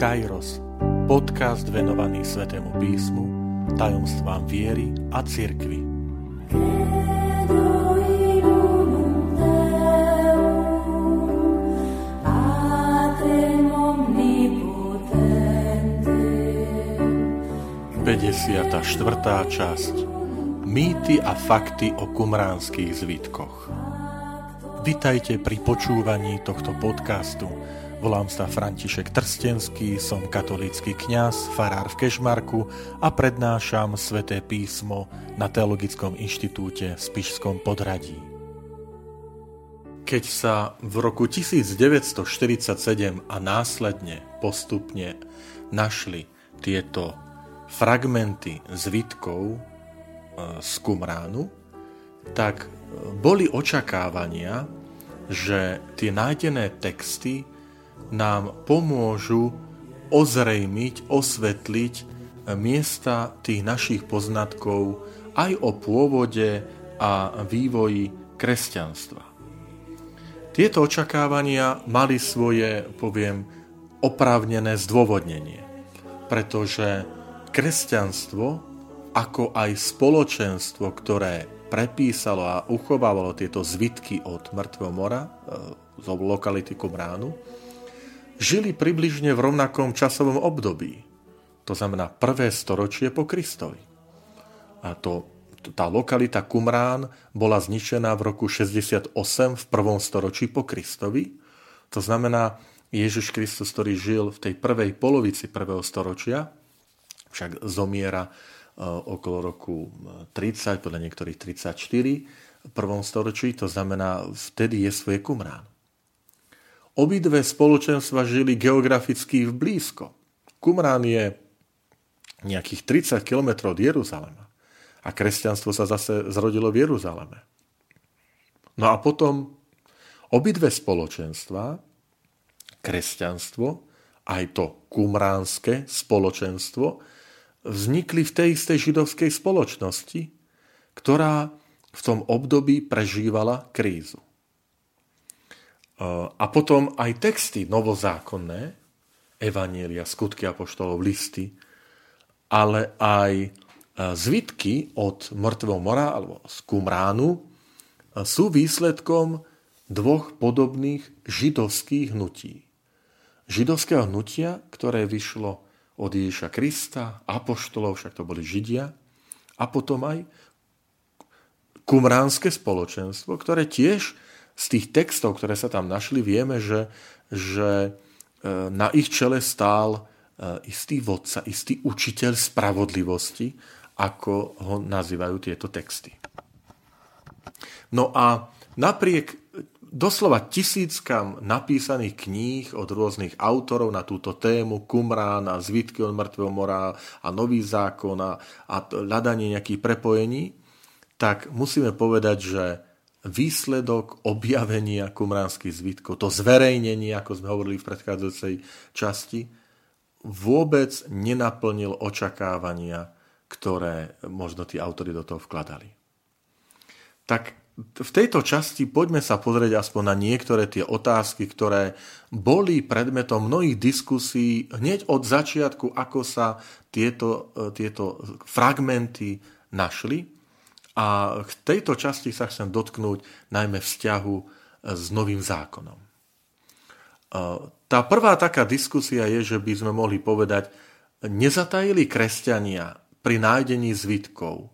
Kairos, podcast venovaný Svetému písmu, tajomstvám viery a cirkvi. Pedesiata štvrtá časť. Mýty a fakty o kumránskych zvitkoch Vitajte pri počúvaní tohto podcastu, Volám sa František Trstenský, som katolícky kňaz, farár v Kešmarku a prednášam sväté písmo na Teologickom inštitúte v Spišskom podradí. Keď sa v roku 1947 a následne postupne našli tieto fragmenty zvitkov e, z Kumránu, tak boli očakávania, že tie nájdené texty nám pomôžu ozrejmiť, osvetliť miesta tých našich poznatkov aj o pôvode a vývoji kresťanstva. Tieto očakávania mali svoje, poviem, oprávnené zdôvodnenie, pretože kresťanstvo, ako aj spoločenstvo, ktoré prepísalo a uchovávalo tieto zvitky od Mŕtvého mora, e, z lokality Kumránu, žili približne v rovnakom časovom období. To znamená prvé storočie po Kristovi. A to, tá lokalita Kumrán bola zničená v roku 68 v prvom storočí po Kristovi. To znamená, Ježiš Kristus, ktorý žil v tej prvej polovici prvého storočia, však zomiera okolo roku 30, podľa niektorých 34, v prvom storočí, to znamená, vtedy je svoje Kumrán. Obidve spoločenstva žili geograficky v blízko. Kumrán je nejakých 30 km od Jeruzalema a kresťanstvo sa zase zrodilo v Jeruzaleme. No a potom obidve spoločenstva, kresťanstvo, aj to kumránske spoločenstvo, vznikli v tej istej židovskej spoločnosti, ktorá v tom období prežívala krízu. A potom aj texty novozákonné, evanielia, skutky apoštolov, listy, ale aj e, zvitky od mŕtvého mora alebo z Kumránu e, sú výsledkom dvoch podobných židovských hnutí. Židovského hnutia, ktoré vyšlo od Ježiša Krista, apoštolov, však to boli Židia, a potom aj kumránske spoločenstvo, ktoré tiež z tých textov, ktoré sa tam našli, vieme, že, že e, na ich čele stál e, istý vodca, istý učiteľ spravodlivosti, ako ho nazývajú tieto texty. No a napriek doslova tisíckam napísaných kníh od rôznych autorov na túto tému, Kumrán a Zvitky od mŕtvého mora a Nový zákon a, a hľadanie nejakých prepojení, tak musíme povedať, že výsledok objavenia kumránskych zvitkov, to zverejnenie, ako sme hovorili v predchádzajúcej časti, vôbec nenaplnil očakávania, ktoré možno tí autory do toho vkladali. Tak v tejto časti poďme sa pozrieť aspoň na niektoré tie otázky, ktoré boli predmetom mnohých diskusí hneď od začiatku, ako sa tieto, tieto fragmenty našli a v tejto časti sa chcem dotknúť najmä vzťahu e, s novým zákonom. E, tá prvá taká diskusia je, že by sme mohli povedať, nezatajili kresťania pri nájdení zvitkov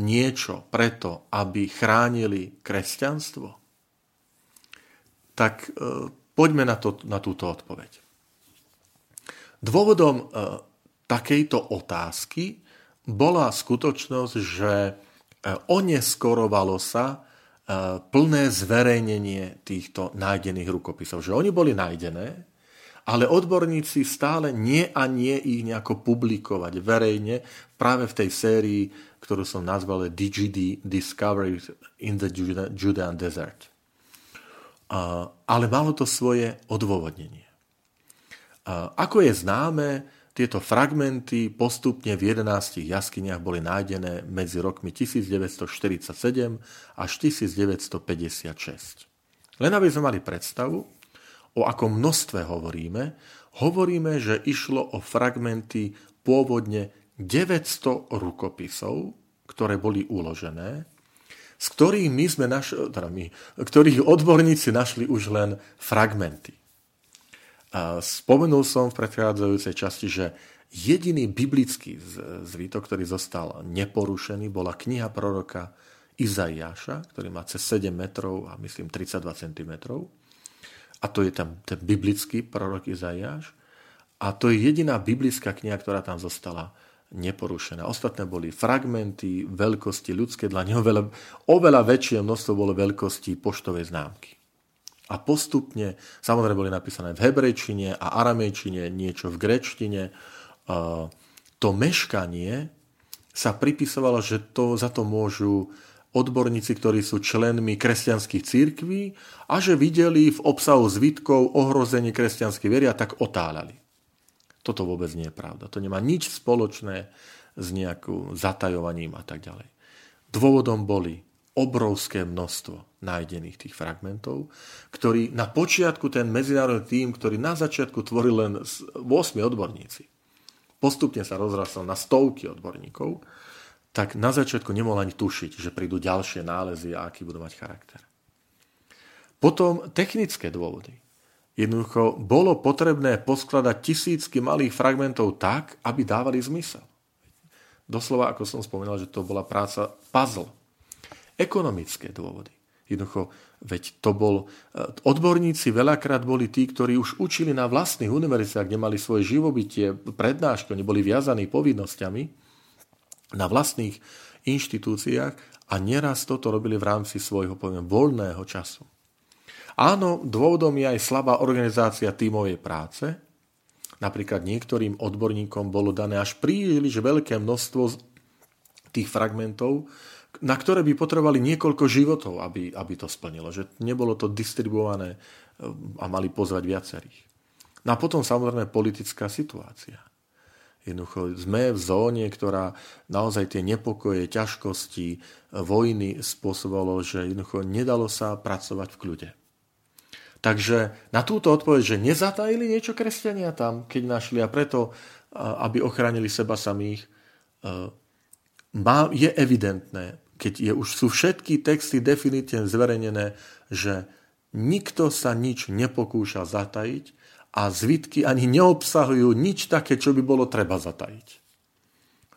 niečo preto, aby chránili kresťanstvo? Tak e, poďme na, to, na túto odpoveď. Dôvodom takejto otázky bola skutočnosť, že E, oneskorovalo sa e, plné zverejnenie týchto nájdených rukopisov. Že oni boli nájdené, ale odborníci stále nie a nie ich nejako publikovať verejne práve v tej sérii, ktorú som nazval DGD Discoveries in the Judean Desert. Ale malo to svoje odôvodnenie. Ako je známe, tieto fragmenty postupne v 11 jaskyniach boli nájdené medzi rokmi 1947 až 1956. Len aby sme mali predstavu, o akom množstve hovoríme? Hovoríme, že išlo o fragmenty pôvodne 900 rukopisov, ktoré boli uložené, z ktorých my sme našli, teda my, ktorých odborníci našli už len fragmenty. A spomenul som v predchádzajúcej časti, že jediný biblický zvítok, ktorý zostal neporušený, bola kniha proroka Izaiáša, ktorý má cez 7 metrov a myslím 32 cm. A to je tam ten biblický prorok Izaiáš. A to je jediná biblická kniha, ktorá tam zostala neporušené. Ostatné boli fragmenty veľkosti ľudské dlane, oveľa, oveľa väčšie množstvo bolo veľkosti poštovej známky. A postupne, samozrejme boli napísané v hebrejčine a aramejčine, niečo v grečtine. To meškanie sa pripisovalo, že to, za to môžu odborníci, ktorí sú členmi kresťanských církví a že videli v obsahu zvitkov ohrozenie kresťanskej viery a tak otáľali. Toto vôbec nie je pravda. To nemá nič spoločné s nejakým zatajovaním a tak ďalej. Dôvodom boli obrovské množstvo nájdených tých fragmentov, ktorý na počiatku ten medzinárodný tým, ktorý na začiatku tvoril len 8 odborníci, postupne sa rozrastal na stovky odborníkov, tak na začiatku nemohol ani tušiť, že prídu ďalšie nálezy a aký budú mať charakter. Potom technické dôvody. Jednoducho bolo potrebné poskladať tisícky malých fragmentov tak, aby dávali zmysel. Doslova, ako som spomínal, že to bola práca puzzle. Ekonomické dôvody. Jednoducho, veď to bol... Eh, odborníci veľakrát boli tí, ktorí už učili na vlastných univerzitách, kde mali svoje živobytie, prednášky, oni boli viazaní povinnosťami na vlastných inštitúciách a neraz toto robili v rámci svojho poviem, voľného času. Áno, dôvodom je aj slabá organizácia tímovej práce. Napríklad niektorým odborníkom bolo dané až príliš veľké množstvo tých fragmentov, na ktoré by potrebovali niekoľko životov, aby, aby to splnilo. Že nebolo to distribuované eh, a mali pozvať viacerých. No a potom samozrejme politická situácia. Jednoducho sme v zóne, ktorá naozaj tie nepokoje, ťažkosti, eh, vojny spôsobovalo, že jednoducho nedalo sa pracovať v kľude. Takže na túto odpoveď, že nezatajili niečo kresťania tam, keď našli a preto, aby ochránili seba samých, je evidentné, keď je, už sú všetky texty definitívne zverejnené, že nikto sa nič nepokúša zatajiť a zvitky ani neobsahujú nič také, čo by bolo treba zatajiť.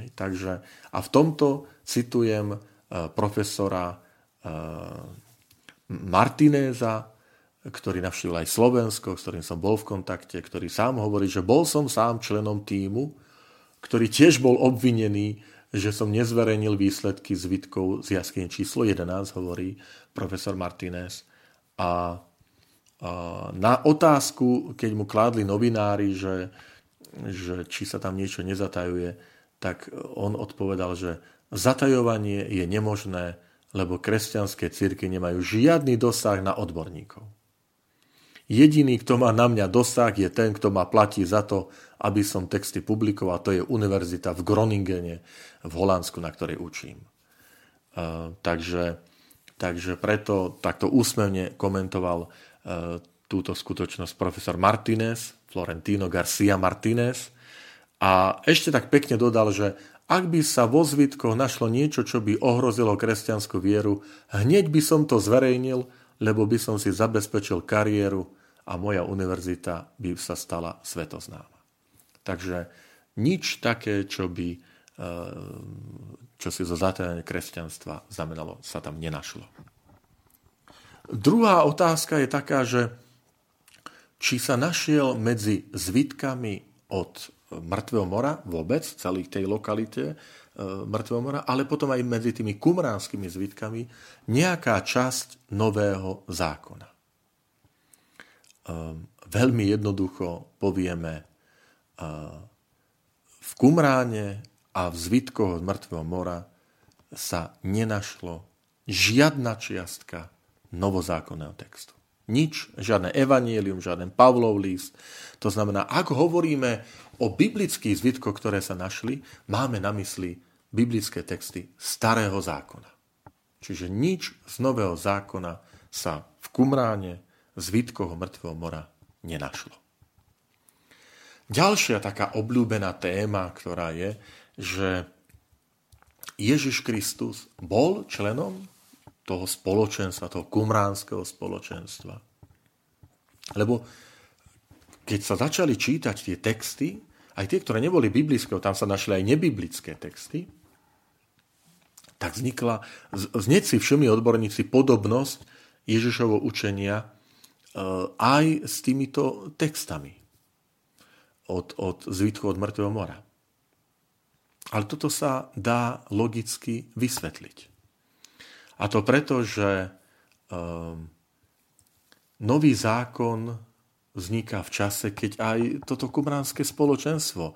Hej, takže, a v tomto citujem profesora Martinéza, ktorý navštívil aj Slovensko, s ktorým som bol v kontakte, ktorý sám hovorí, že bol som sám členom týmu, ktorý tiež bol obvinený, že som nezverejnil výsledky zvitkov z jaskyne číslo 11, hovorí profesor Martinez. A, a na otázku, keď mu kládli novinári, že, že či sa tam niečo nezatajuje, tak on odpovedal, že zatajovanie je nemožné, lebo kresťanské círky nemajú žiadny dosah na odborníkov. Jediný, kto má na mňa dosah, je ten, kto ma platí za to, aby som texty publikoval. To je univerzita v Groningene v Holandsku, na ktorej učím. Uh, takže, takže preto takto úsmevne komentoval uh, túto skutočnosť profesor Martinez, Florentino Garcia Martinez. A ešte tak pekne dodal, že ak by sa vo zvitkoch našlo niečo, čo by ohrozilo kresťanskú vieru, hneď by som to zverejnil, lebo by som si zabezpečil kariéru a moja univerzita by sa stala svetoznáma. Takže nič také, čo by e, čo si zo zatajania kresťanstva znamenalo, sa tam nenašlo. Druhá otázka je taká, že či sa našiel medzi zvitkami od Mŕtvého mora vôbec, celých tej lokalite e, Mŕtvého mora, ale potom aj medzi tými kumránskymi zvitkami nejaká časť nového zákona. Ehm, veľmi jednoducho povieme, ehm, v Kumráne a v zvitkoch z Mŕtvého mora sa nenašlo žiadna čiastka novozákonného textu. Nič, žiadne evanielium, žiaden Pavlov list. To znamená, ak hovoríme o biblických zvitkoch, ktoré sa našli, máme na mysli biblické texty starého zákona. Čiže nič z nového zákona sa v Kumráne, zvitkoho mŕtvého mora nenašlo. Ďalšia taká obľúbená téma, ktorá je, že Ježiš Kristus bol členom toho spoločenstva, toho kumránskeho spoločenstva. Lebo keď sa začali čítať tie texty, aj tie, ktoré neboli biblické, tam sa našli aj nebiblické texty, tak vznikla, znieť si všemi odborníci podobnosť Ježišovo učenia aj s týmito textami od, od zvitku od mŕtvého mora. Ale toto sa dá logicky vysvetliť. A to preto, že um, nový zákon vzniká v čase, keď aj toto kumránske spoločenstvo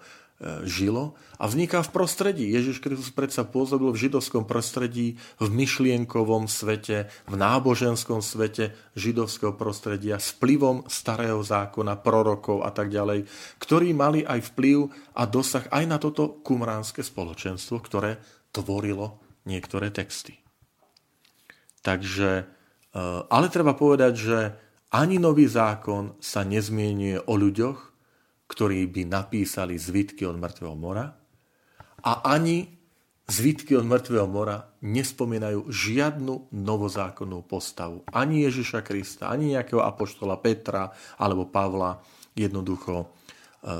žilo a vzniká v prostredí. Ježiš Kristus predsa pôsobil v židovskom prostredí, v myšlienkovom svete, v náboženskom svete židovského prostredia s vplyvom starého zákona, prorokov a tak ďalej, ktorí mali aj vplyv a dosah aj na toto kumránske spoločenstvo, ktoré tvorilo niektoré texty. Takže, e, ale treba povedať, že ani nový zákon sa nezmienuje o ľuďoch, ktorí by napísali zvitky od mŕtvého mora a ani zvitky od mŕtvého mora nespomínajú žiadnu novozákonnú postavu. Ani Ježiša Krista, ani nejakého apoštola Petra alebo Pavla. Jednoducho e, e,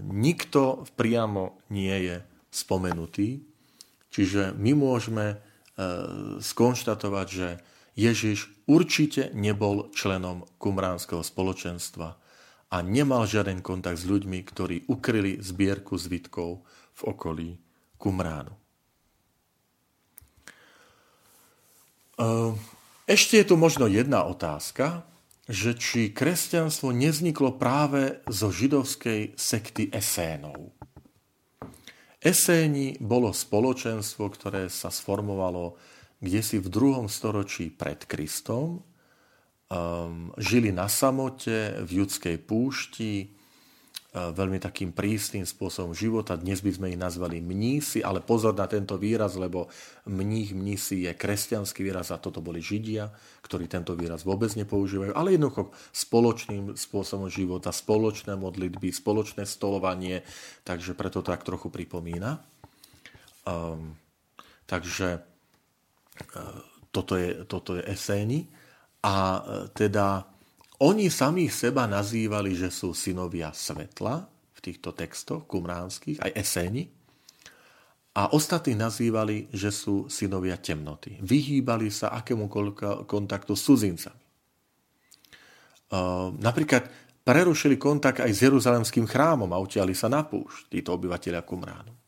nikto priamo nie je spomenutý. Čiže my môžeme e, skonštatovať, že Ježiš určite nebol členom kumránskeho spoločenstva a nemal žiaden kontakt s ľuďmi, ktorí ukryli zbierku zvitkov v okolí Kumránu. Ehm, ešte je tu možno jedna otázka, že či kresťanstvo nevzniklo práve zo židovskej sekty Esénov. Eséni bolo spoločenstvo, ktoré sa sformovalo kde si v druhom storočí pred Kristom um, žili na samote v judskej púšti, uh, veľmi takým prísnym spôsobom života. Dnes by sme ich nazvali mnísi, ale pozor na tento výraz, lebo mních, mnísi je kresťanský výraz a toto boli židia, ktorí tento výraz vôbec nepoužívajú, ale jednoducho spoločným spôsobom života, spoločné modlitby, spoločné stolovanie, takže preto to tak trochu pripomína. Um, takže uh, toto je, toto je eséni. A e, teda oni sami seba nazývali, že sú synovia svetla v týchto textoch kumránskych, aj eséni. A ostatní nazývali, že sú synovia temnoty. Vyhýbali sa akémukoľvek kontaktu s cudzincami. E, napríklad prerušili kontakt aj s Jeruzalemským chrámom a utiali sa na púšť, títo obyvateľia Kumránu. E,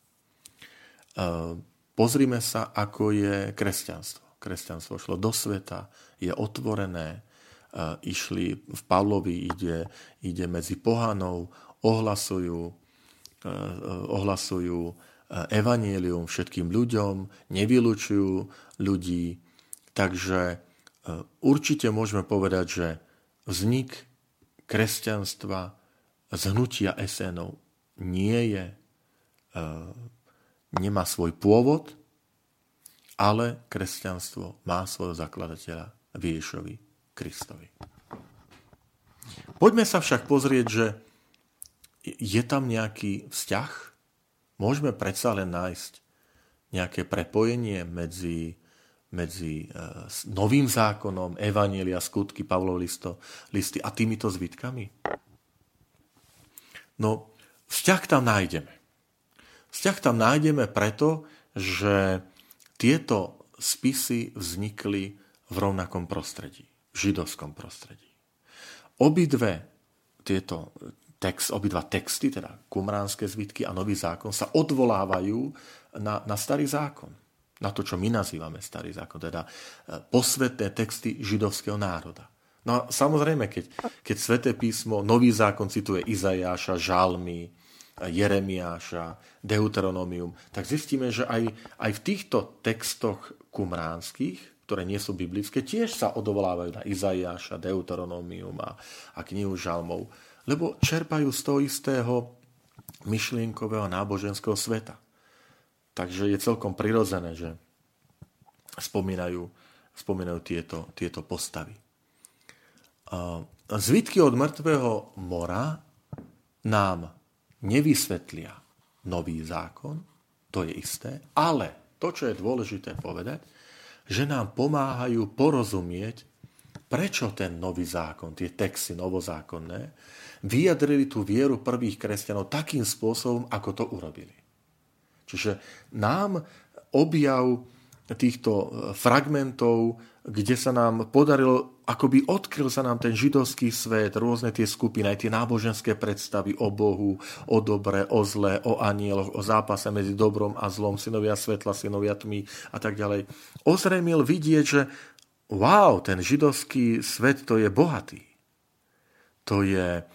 pozrime sa, ako je kresťanstvo kresťanstvo šlo do sveta, je otvorené, e, išli v Pavlovi, ide, ide medzi pohanov, ohlasujú, e, e, ohlasujú evanielium všetkým ľuďom, nevylučujú ľudí. Takže určite môžeme povedať, že vznik kresťanstva z hnutia esenov nie je, nemá svoj pôvod, ale kresťanstvo má svojho zakladateľa Ježišovi Kristovi. Poďme sa však pozrieť, že je tam nejaký vzťah? Môžeme predsa len nájsť nejaké prepojenie medzi, medzi e, novým zákonom, Evanielia, skutky, Pavlov listo, listy a týmito zvitkami? No, vzťah tam nájdeme. Vzťah tam nájdeme preto, že tieto spisy vznikli v rovnakom prostredí, v židovskom prostredí. Obidve tieto text, obidva texty, teda kumránske zvitky a nový zákon, sa odvolávajú na, na starý zákon. Na to, čo my nazývame starý zákon, teda e, posvetné texty židovského národa. No a samozrejme, keď, keď sväté písmo, nový zákon cituje Izajáša, Žalmy, Jeremiáša, Deuteronomium, tak zistíme, že aj, aj v týchto textoch kumránskych, ktoré nie sú biblické, tiež sa odvolávajú na Izaiáša, Deuteronomium a, a knihu Žalmov, lebo čerpajú z toho istého myšlienkového náboženského sveta. Takže je celkom prirodzené, že spomínajú, spomínajú tieto, tieto postavy. zvitky od mŕtvého mora nám nevysvetlia nový zákon, to je isté, ale to, čo je dôležité povedať, že nám pomáhajú porozumieť, prečo ten nový zákon, tie texty novozákonné, vyjadrili tú vieru prvých kresťanov takým spôsobom, ako to urobili. Čiže nám objav týchto fragmentov, kde sa nám podarilo, akoby odkryl sa nám ten židovský svet, rôzne tie skupiny, aj tie náboženské predstavy o Bohu, o dobre, o zle, o anieloch, o zápase medzi dobrom a zlom, synovia svetla, synovia tmy a tak ďalej. Ozremil vidieť, že wow, ten židovský svet to je bohatý. To je,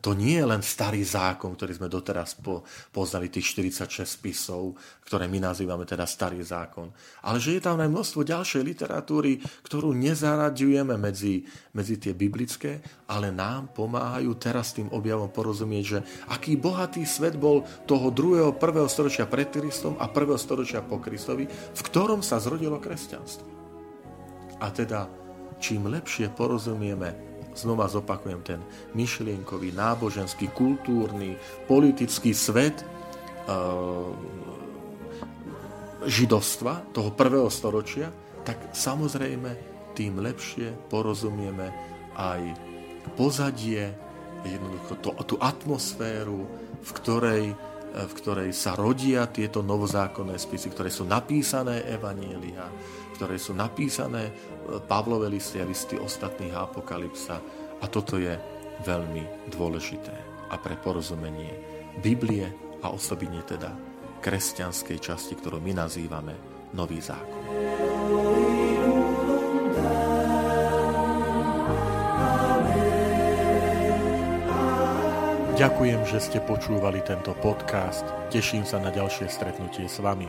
to nie je len starý zákon, ktorý sme doteraz po, poznali, tých 46 spisov, ktoré my nazývame teda starý zákon, ale že je tam aj množstvo ďalšej literatúry, ktorú nezaraďujeme medzi, medzi tie biblické, ale nám pomáhajú teraz tým objavom porozumieť, že aký bohatý svet bol toho druhého, prvého storočia pred Kristom a prvého storočia po Kristovi, v ktorom sa zrodilo kresťanstvo. A teda, čím lepšie porozumieme znova zopakujem ten myšlienkový, náboženský, kultúrny, politický svet uh, židovstva, toho prvého storočia, tak samozrejme tým lepšie porozumieme aj pozadie, jednoducho to, tú atmosféru, v ktorej, v ktorej sa rodia tieto novozákonné spisy, ktoré sú napísané Evanielia, ktoré sú napísané Pavlové listy a listy ostatných apokalypsa. A toto je veľmi dôležité a pre porozumenie Biblie a osobine teda kresťanskej časti, ktorú my nazývame Nový zákon. Ďakujem, že ste počúvali tento podcast. Teším sa na ďalšie stretnutie s vami.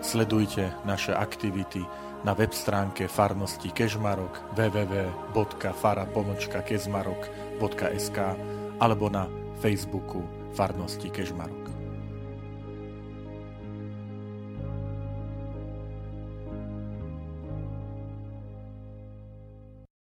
Sledujte naše aktivity na web stránke farnosti Kežmarok www.fara.kezmarok.sk alebo na Facebooku farnosti Kežmarok.